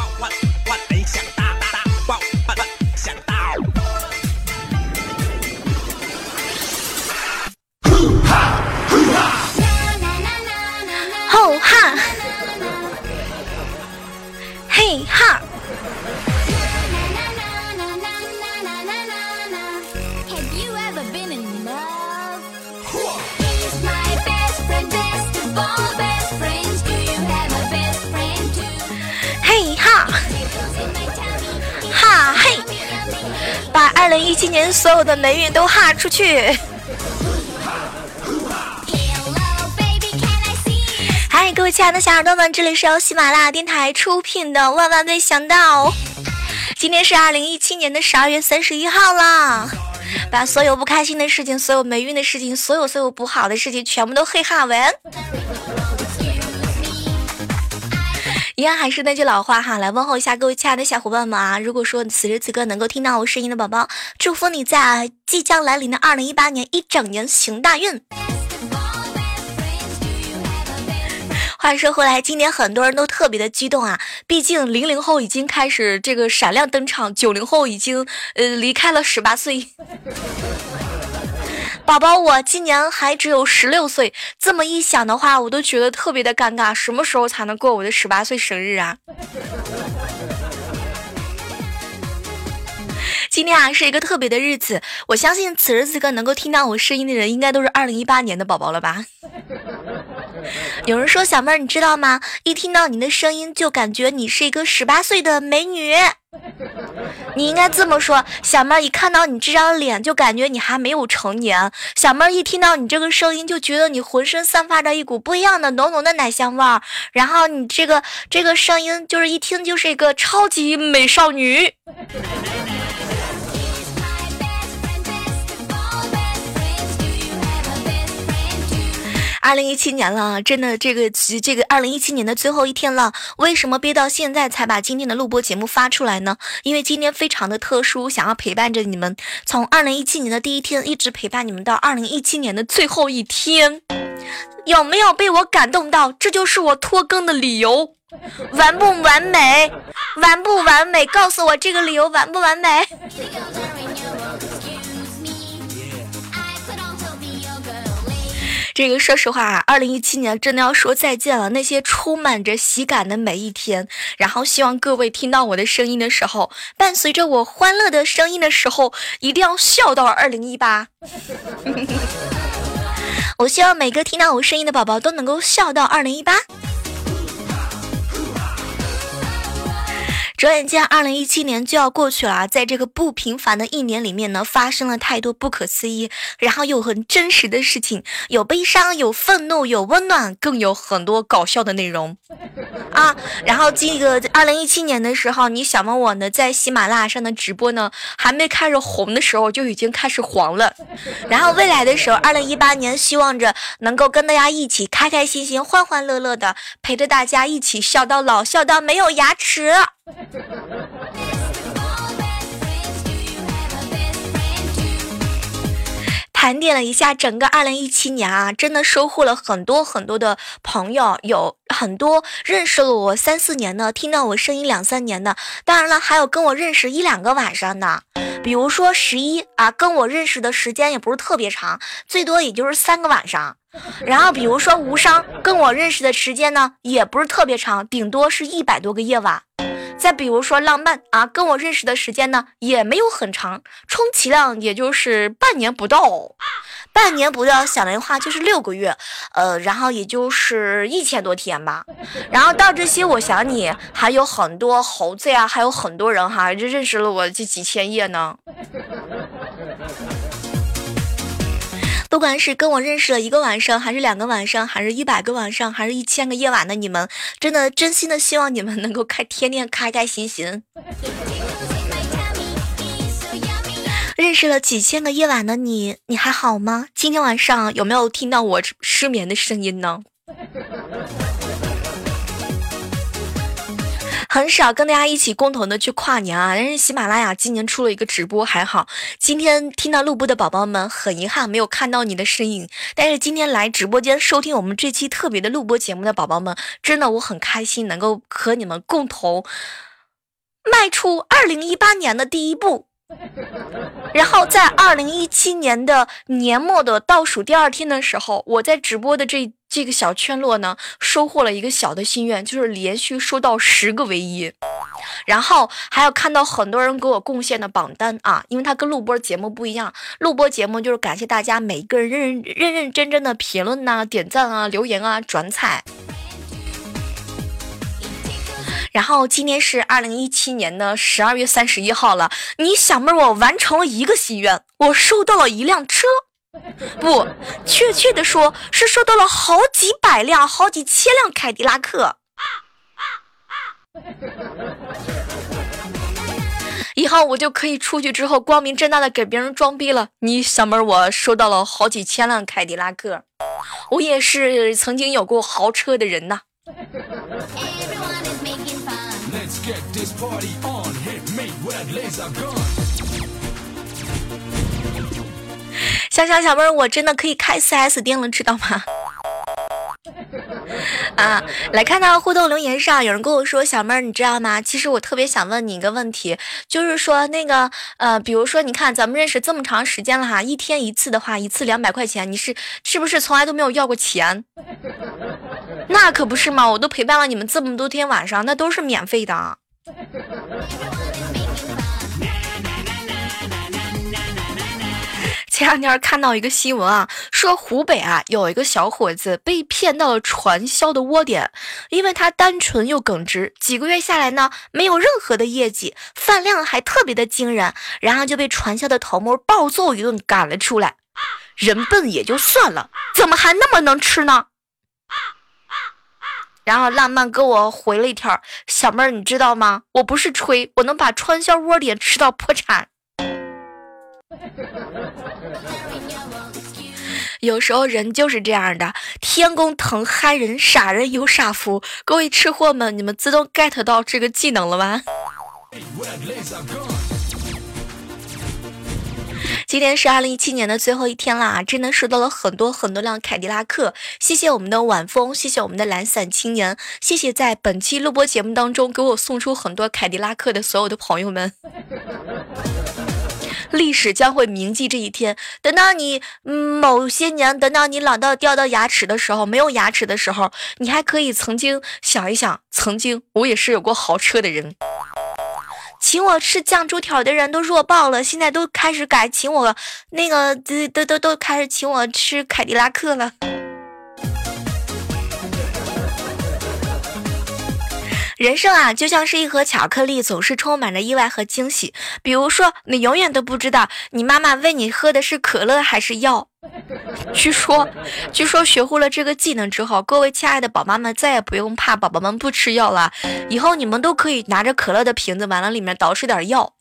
what, what 有的霉运都哈出去。嗨，各位亲爱的小耳朵们，这里是由喜马拉雅电台出品的《万万没想到》。今天是二零一七年的十二月三十一号了，把所有不开心的事情、所有霉运的事情、所有所有不好的事情全部都嘿哈完。一样还是那句老话哈，来问候一下各位亲爱的小伙伴们啊！如果说此时此刻能够听到我声音的宝宝，祝福你在即将来临的二零一八年一整年行大运。话说回来，今年很多人都特别的激动啊，毕竟零零后已经开始这个闪亮登场，九零后已经呃离开了十八岁。宝宝，我今年还只有十六岁，这么一想的话，我都觉得特别的尴尬。什么时候才能过我的十八岁生日啊？今天啊是一个特别的日子，我相信此时此刻能够听到我声音的人，应该都是二零一八年的宝宝了吧？有人说小妹儿，你知道吗？一听到你的声音，就感觉你是一个十八岁的美女。你应该这么说，小妹一看到你这张脸，就感觉你还没有成年。小妹一听到你这个声音，就觉得你浑身散发着一股不一样的浓浓的奶香味儿。然后你这个这个声音，就是一听就是一个超级美少女。二零一七年了，真的这个这个二零一七年的最后一天了，为什么憋到现在才把今天的录播节目发出来呢？因为今天非常的特殊，想要陪伴着你们，从二零一七年的第一天一直陪伴你们到二零一七年的最后一天，有没有被我感动到？这就是我拖更的理由，完不完美？完不完美？告诉我这个理由完不完美？这个说实话啊，二零一七年真的要说再见了。那些充满着喜感的每一天，然后希望各位听到我的声音的时候，伴随着我欢乐的声音的时候，一定要笑到二零一八。我希望每个听到我声音的宝宝都能够笑到二零一八。转眼间，二零一七年就要过去了啊。在这个不平凡的一年里面呢，发生了太多不可思议，然后又很真实的事情，有悲伤，有愤怒，有温暖，更有很多搞笑的内容啊。然后这个二零一七年的时候，你想问我呢，在喜马拉雅上的直播呢，还没开始红的时候，就已经开始黄了。然后未来的时候，二零一八年，希望着能够跟大家一起开开心心、欢欢乐乐的，陪着大家一起笑到老，笑到没有牙齿。盘点了一下整个二零一七年啊，真的收获了很多很多的朋友，有很多认识了我三四年的，听到我声音两三年的，当然了，还有跟我认识一两个晚上的，比如说十一啊，跟我认识的时间也不是特别长，最多也就是三个晚上。然后比如说无伤，跟我认识的时间呢，也不是特别长，顶多是一百多个夜晚。再比如说浪漫啊，跟我认识的时间呢也没有很长，充其量也就是半年不到，半年不到想的话就是六个月，呃，然后也就是一千多天吧。然后到这些，我想你还有很多猴子呀，还有很多人哈，就认识了我这几千页呢。不管是跟我认识了一个晚上，还是两个晚上，还是一百个晚上，还是一千个夜晚的你们，真的真心的希望你们能够开天天开开心心。认识了几千个夜晚的你，你还好吗？今天晚上有没有听到我失眠的声音呢？很少跟大家一起共同的去跨年啊，但是喜马拉雅今年出了一个直播，还好。今天听到录播的宝宝们，很遗憾没有看到你的身影。但是今天来直播间收听我们这期特别的录播节目的宝宝们，真的我很开心能够和你们共同迈出二零一八年的第一步。然后在二零一七年的年末的倒数第二天的时候，我在直播的这这个小圈落呢，收获了一个小的心愿，就是连续收到十个唯一。然后还有看到很多人给我贡献的榜单啊，因为它跟录播节目不一样，录播节目就是感谢大家每一个人认认认真真的评论呐、点赞啊、留言啊、转采。然后今天是二零一七年的十二月三十一号了，你小妹，我完成了一个心愿，我收到了一辆车，不，确切的说是收到了好几百辆、好几千辆凯迪拉克。以后我就可以出去之后光明正大的给别人装逼了。你小妹，我收到了好几千辆凯迪拉克，我也是曾经有过豪车的人呐。小小小妹儿，我真的可以开 4S 店了，知道吗？啊，来看到互动留言上，有人跟我说：“小妹儿，你知道吗？其实我特别想问你一个问题，就是说那个呃，比如说你看咱们认识这么长时间了哈，一天一次的话，一次两百块钱，你是是不是从来都没有要过钱？那可不是嘛，我都陪伴了你们这么多天晚上，那都是免费的。”前两天看到一个新闻啊，说湖北啊有一个小伙子被骗到了传销的窝点，因为他单纯又耿直，几个月下来呢没有任何的业绩，饭量还特别的惊人，然后就被传销的头目暴揍一顿赶了出来。人笨也就算了，怎么还那么能吃呢？然后浪漫给我回了一条：“小妹儿，你知道吗？我不是吹，我能把传销窝点吃到破产。”有时候人就是这样的，天公疼憨人，傻人有傻福。各位吃货们，你们自动 get 到这个技能了吗？今天是二零一七年的最后一天啦，真的收到了很多很多辆凯迪拉克。谢谢我们的晚风，谢谢我们的懒散青年，谢谢在本期录播节目当中给我送出很多凯迪拉克的所有的朋友们。历史将会铭记这一天。等到你某些年，等到你老到掉到牙齿的时候，没有牙齿的时候，你还可以曾经想一想，曾经我也是有过豪车的人。请我吃酱猪条的人都弱爆了，现在都开始改请我那个都都都都开始请我吃凯迪拉克了。人生啊，就像是一盒巧克力，总是充满着意外和惊喜。比如说，你永远都不知道你妈妈喂你喝的是可乐还是药。据说，据说学会了这个技能之后，各位亲爱的宝妈们再也不用怕宝宝们不吃药了。以后你们都可以拿着可乐的瓶子，完了里面倒饬点药。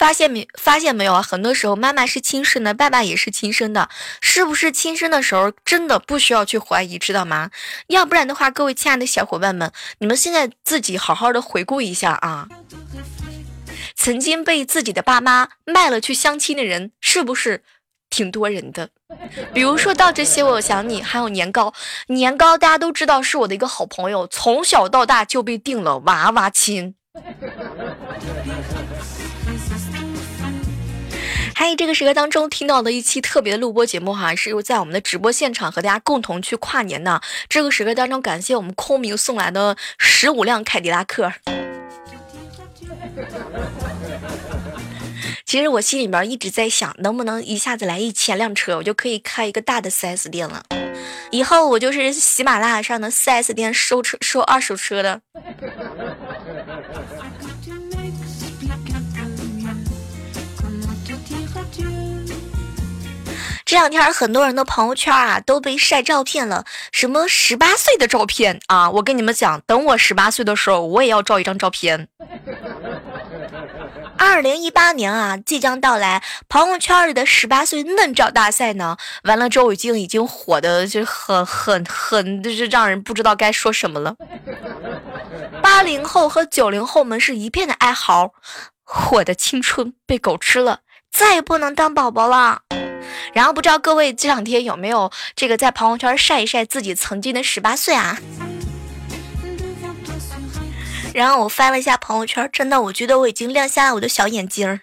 发现没？发现没有啊？很多时候，妈妈是亲生的，爸爸也是亲生的。是不是亲生的时候，真的不需要去怀疑，知道吗？要不然的话，各位亲爱的小伙伴们，你们现在自己好好的回顾一下啊，曾经被自己的爸妈卖了去相亲的人，是不是挺多人的？比如说到这些，我想你，还有年糕，年糕大家都知道是我的一个好朋友，从小到大就被定了娃娃亲。嗨，这个时刻当中听到的一期特别的录播节目哈，是在我们的直播现场和大家共同去跨年呢。这个时刻当中，感谢我们空明送来的十五辆凯迪拉克。其实我心里边一直在想，能不能一下子来一千辆车，我就可以开一个大的 4S 店了。以后我就是喜马拉雅上的 4S 店收车收二手车的。这两天很多人的朋友圈啊都被晒照片了，什么十八岁的照片啊！我跟你们讲，等我十八岁的时候，我也要照一张照片。二零一八年啊即将到来，朋友圈里的十八岁嫩照大赛呢，完了之后已经已经火的就很很很，就是让人不知道该说什么了。八零后和九零后们是一片的哀嚎，我的青春被狗吃了，再也不能当宝宝了。然后不知道各位这两天有没有这个在朋友圈晒一晒自己曾经的十八岁啊？然后我翻了一下朋友圈，真的，我觉得我已经亮瞎了我的小眼睛，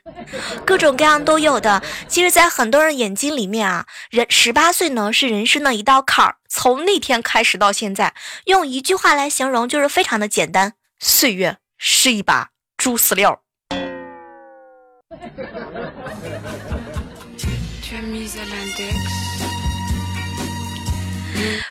各种各样都有的。其实，在很多人眼睛里面啊，人十八岁呢是人生的一道坎儿。从那天开始到现在，用一句话来形容就是非常的简单：岁月是一把猪饲料。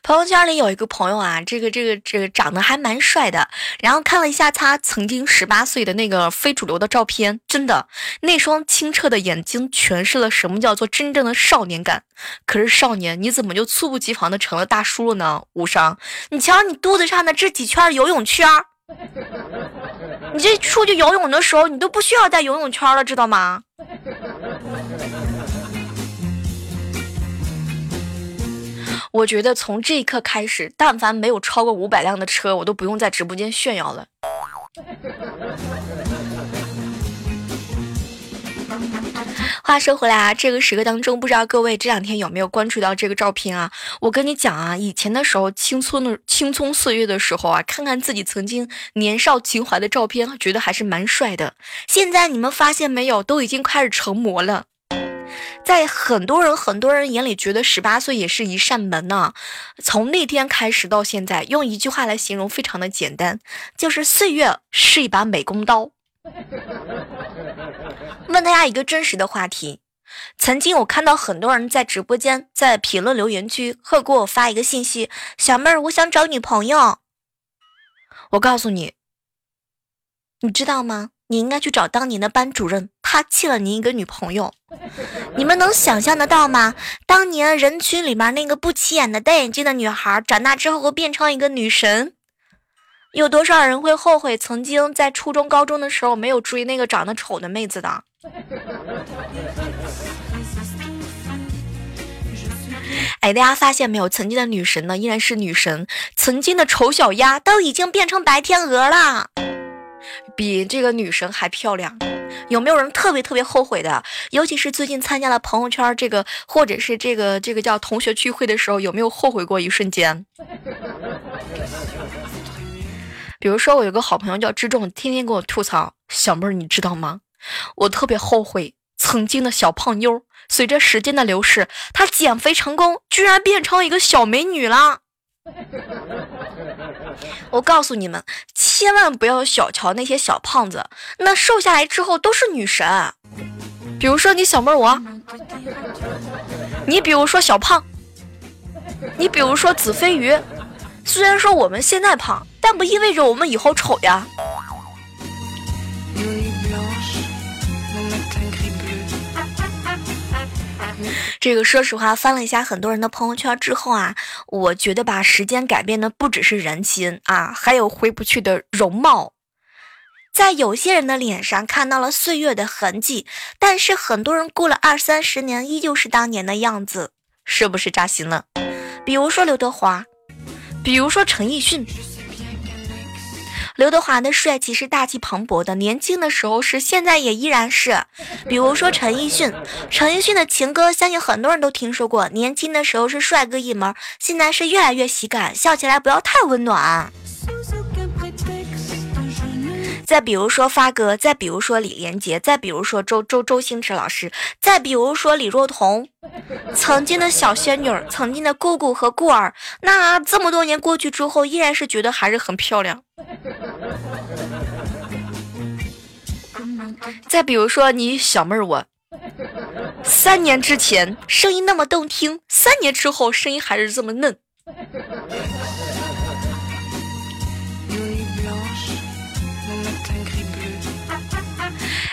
朋友圈里有一个朋友啊，这个这个这个长得还蛮帅的。然后看了一下他曾经十八岁的那个非主流的照片，真的那双清澈的眼睛诠释了什么叫做真正的少年感。可是少年，你怎么就猝不及防的成了大叔了呢？无伤，你瞧你肚子上的这几圈游泳圈，你这出去游泳的时候，你都不需要带游泳圈了，知道吗？我觉得从这一刻开始，但凡没有超过五百辆的车，我都不用在直播间炫耀了。话说回来啊，这个时刻当中，不知道各位这两天有没有关注到这个照片啊？我跟你讲啊，以前的时候，青葱的青葱岁月的时候啊，看看自己曾经年少情怀的照片，觉得还是蛮帅的。现在你们发现没有，都已经开始成魔了。在很多人很多人眼里，觉得十八岁也是一扇门呢。从那天开始到现在，用一句话来形容，非常的简单，就是岁月是一把美工刀。问大家一个真实的话题：曾经我看到很多人在直播间，在评论留言区会给我发一个信息：“小妹儿，我想找女朋友。”我告诉你，你知道吗？你应该去找当年的班主任，他弃了你一个女朋友。你们能想象得到吗？当年人群里面那个不起眼的戴眼镜的女孩，长大之后会变成一个女神。有多少人会后悔曾经在初中、高中的时候没有追那个长得丑的妹子的？哎，大家发现没有？曾经的女神呢，依然是女神；曾经的丑小鸭都已经变成白天鹅了。比这个女神还漂亮，有没有人特别特别后悔的？尤其是最近参加了朋友圈这个，或者是这个这个叫同学聚会的时候，有没有后悔过一瞬间？比如说，我有个好朋友叫志重，天天给我吐槽：“小妹儿，你知道吗？我特别后悔曾经的小胖妞，随着时间的流逝，她减肥成功，居然变成一个小美女了。”我告诉你们，千万不要小瞧那些小胖子，那瘦下来之后都是女神。比如说你小妹我，你比如说小胖，你比如说子飞鱼。虽然说我们现在胖，但不意味着我们以后丑呀。这个说实话，翻了一下很多人的朋友圈之后啊，我觉得吧，时间改变的不只是人心啊，还有回不去的容貌。在有些人的脸上看到了岁月的痕迹，但是很多人过了二三十年，依旧是当年的样子，是不是扎心了？比如说刘德华，比如说陈奕迅。刘德华的帅气是大气磅礴的，年轻的时候是，现在也依然是。比如说陈奕迅，陈奕迅的情歌，相信很多人都听说过。年轻的时候是帅哥一枚，现在是越来越喜感，笑起来不要太温暖。再比如说发哥，再比如说李连杰，再比如说周周周星驰老师，再比如说李若彤，曾经的小仙女，曾经的姑姑和顾儿，那这么多年过去之后，依然是觉得还是很漂亮。再比如说你小妹儿我，三年之前声音那么动听，三年之后声音还是这么嫩。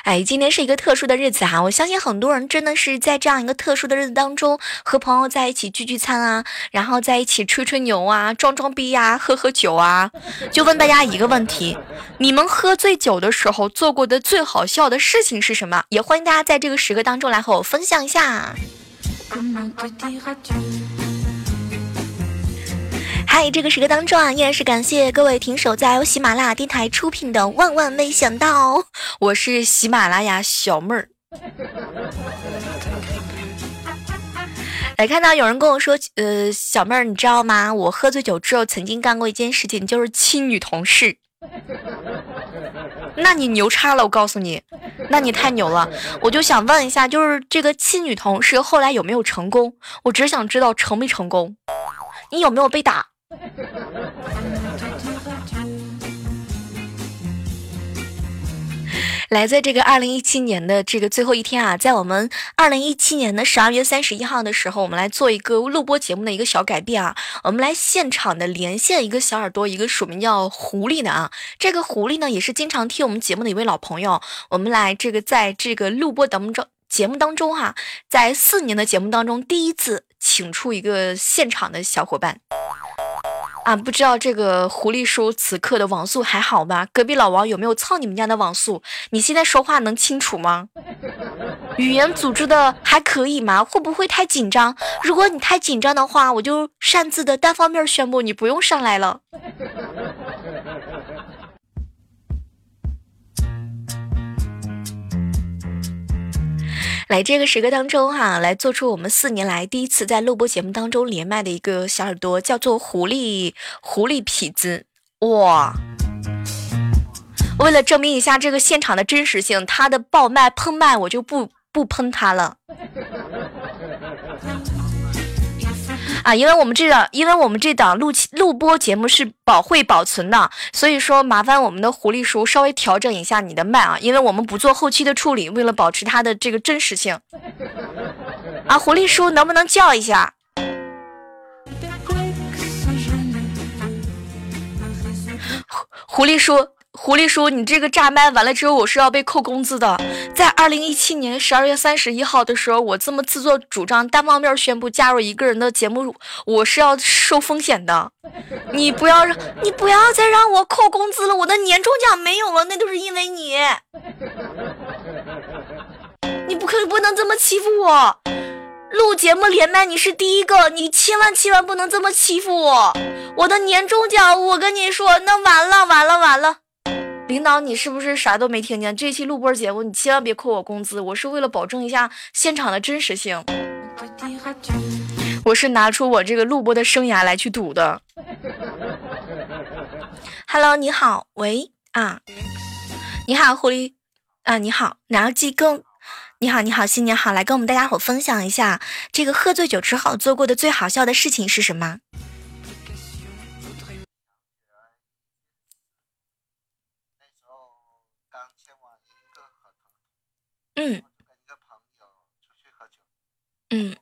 哎，今天是一个特殊的日子哈，我相信很多人真的是在这样一个特殊的日子当中，和朋友在一起聚聚餐啊，然后在一起吹吹牛啊，装装逼呀，喝喝酒啊。就问大家一个问题：你们喝醉酒的时候做过的最好笑的事情是什么？也欢迎大家在这个时刻当中来和我分享一下。嗨，这个时刻当中啊，依然是感谢各位停手在由喜马拉雅电台出品的《万万没想到》，我是喜马拉雅小妹儿。来看到有人跟我说，呃，小妹儿，你知道吗？我喝醉酒之后曾经干过一件事情，就是亲女同事。那你牛叉了，我告诉你，那你太牛了。我就想问一下，就是这个亲女同事后来有没有成功？我只想知道成没成功，你有没有被打？来，在这个二零一七年的这个最后一天啊，在我们二零一七年的十二月三十一号的时候，我们来做一个录播节目的一个小改变啊，我们来现场的连线一个小耳朵，一个署名叫狐狸的啊，这个狐狸呢也是经常听我们节目的一位老朋友，我们来这个在这个录播当中节目当中哈，在四年的节目当中第一次请出一个现场的小伙伴。啊，不知道这个狐狸叔此刻的网速还好吗？隔壁老王有没有蹭你们家的网速？你现在说话能清楚吗？语言组织的还可以吗？会不会太紧张？如果你太紧张的话，我就擅自的单方面宣布你不用上来了。来这个时刻当中哈，来做出我们四年来第一次在录播节目当中连麦的一个小耳朵，叫做狐狸狐狸痞子哇！为了证明一下这个现场的真实性，他的爆麦喷麦我就不不喷他了。啊，因为我们这档，因为我们这档录录播节目是保会保存的，所以说麻烦我们的狐狸叔稍微调整一下你的麦啊，因为我们不做后期的处理，为了保持它的这个真实性。啊，狐狸叔能不能叫一下？狐狐狸叔。狐狸叔，你这个炸麦完了之后，我是要被扣工资的。在二零一七年十二月三十一号的时候，我这么自作主张单方面宣布加入一个人的节目，我是要受风险的。你不要让，你不要再让我扣工资了，我的年终奖没有了，那都是因为你。你不可不能这么欺负我。录节目连麦，你是第一个，你千万千万不能这么欺负我。我的年终奖，我跟你说，那完了完了完了。领导，你是不是啥都没听见？这期录播节目你千万别扣我工资，我是为了保证一下现场的真实性，我是拿出我这个录播的生涯来去赌的。Hello，你好，喂啊，你好，狐狸啊，你好，然后记更，你好，你好，新年好，来跟我们大家伙分享一下，这个喝醉酒之后做过的最好笑的事情是什么？嗯。嗯。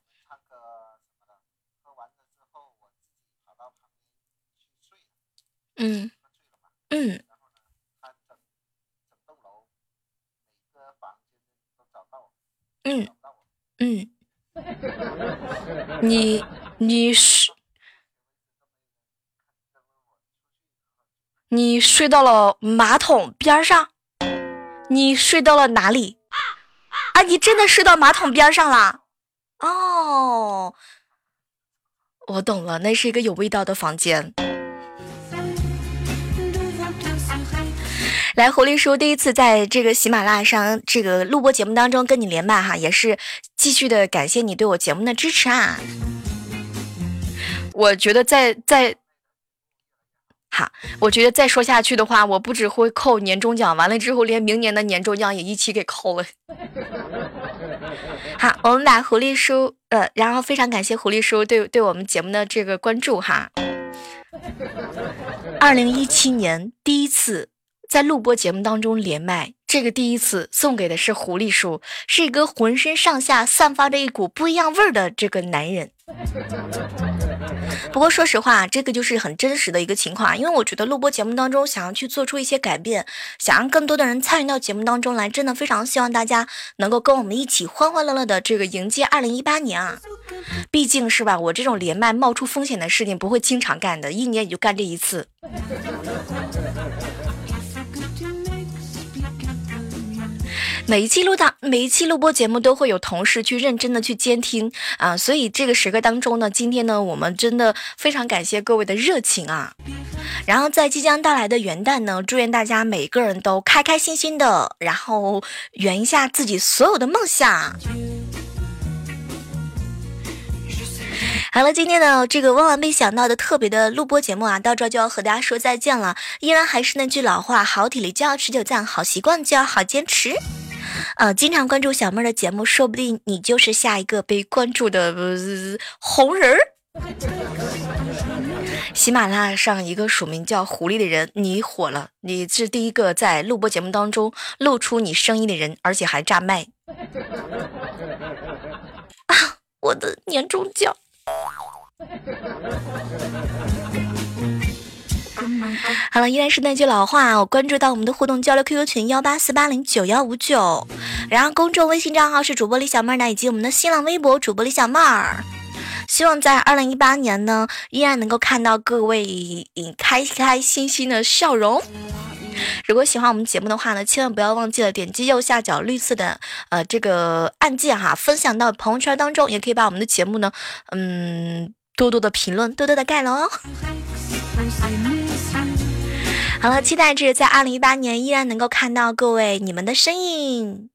嗯。嗯。嗯。你你睡你睡到了马桶边上？你睡到了哪里？啊！你真的睡到马桶边上了？哦，我懂了，那是一个有味道的房间。来，狐狸叔第一次在这个喜马拉雅上这个录播节目当中跟你连麦哈，也是继续的感谢你对我节目的支持啊。我觉得在在。好，我觉得再说下去的话，我不只会扣年终奖，完了之后连明年的年终奖也一起给扣了。好，我们把狐狸叔，呃，然后非常感谢狐狸叔对对我们节目的这个关注哈。二零一七年第一次在录播节目当中连麦，这个第一次送给的是狐狸叔，是一个浑身上下散发着一股不一样味儿的这个男人。不过说实话，这个就是很真实的一个情况啊，因为我觉得录播节目当中想要去做出一些改变，想让更多的人参与到节目当中来，真的非常希望大家能够跟我们一起欢欢乐乐的这个迎接二零一八年啊！毕竟是吧，我这种连麦冒出风险的事情不会经常干的，一年也就干这一次。每一期录档，每一期录播节目都会有同事去认真的去监听啊，所以这个时刻当中呢，今天呢，我们真的非常感谢各位的热情啊。然后在即将到来的元旦呢，祝愿大家每个人都开开心心的，然后圆一下自己所有的梦想。好了，今天的这个万万没想到的特别的录播节目啊，到这就要和大家说再见了。依然还是那句老话，好体力就要持久战，好习惯就要好坚持。呃，经常关注小妹儿的节目，说不定你就是下一个被关注的红人儿。喜马拉雅上一个署名叫“狐狸”的人，你火了，你是第一个在录播节目当中露出你声音的人，而且还炸麦。啊，我的年终奖！好了，依然是那句老话，我关注到我们的互动交流 QQ 群幺八四八零九幺五九，然后公众微信账号是主播李小妹儿呢，以及我们的新浪微博主播李小妹儿。希望在二零一八年呢，依然能够看到各位开开心心的笑容。如果喜欢我们节目的话呢，千万不要忘记了点击右下角绿色的呃这个按键哈，分享到朋友圈当中，也可以把我们的节目呢，嗯，多多的评论，多多的盖楼哦。好了，期待着在二零一八年依然能够看到各位你们的身影。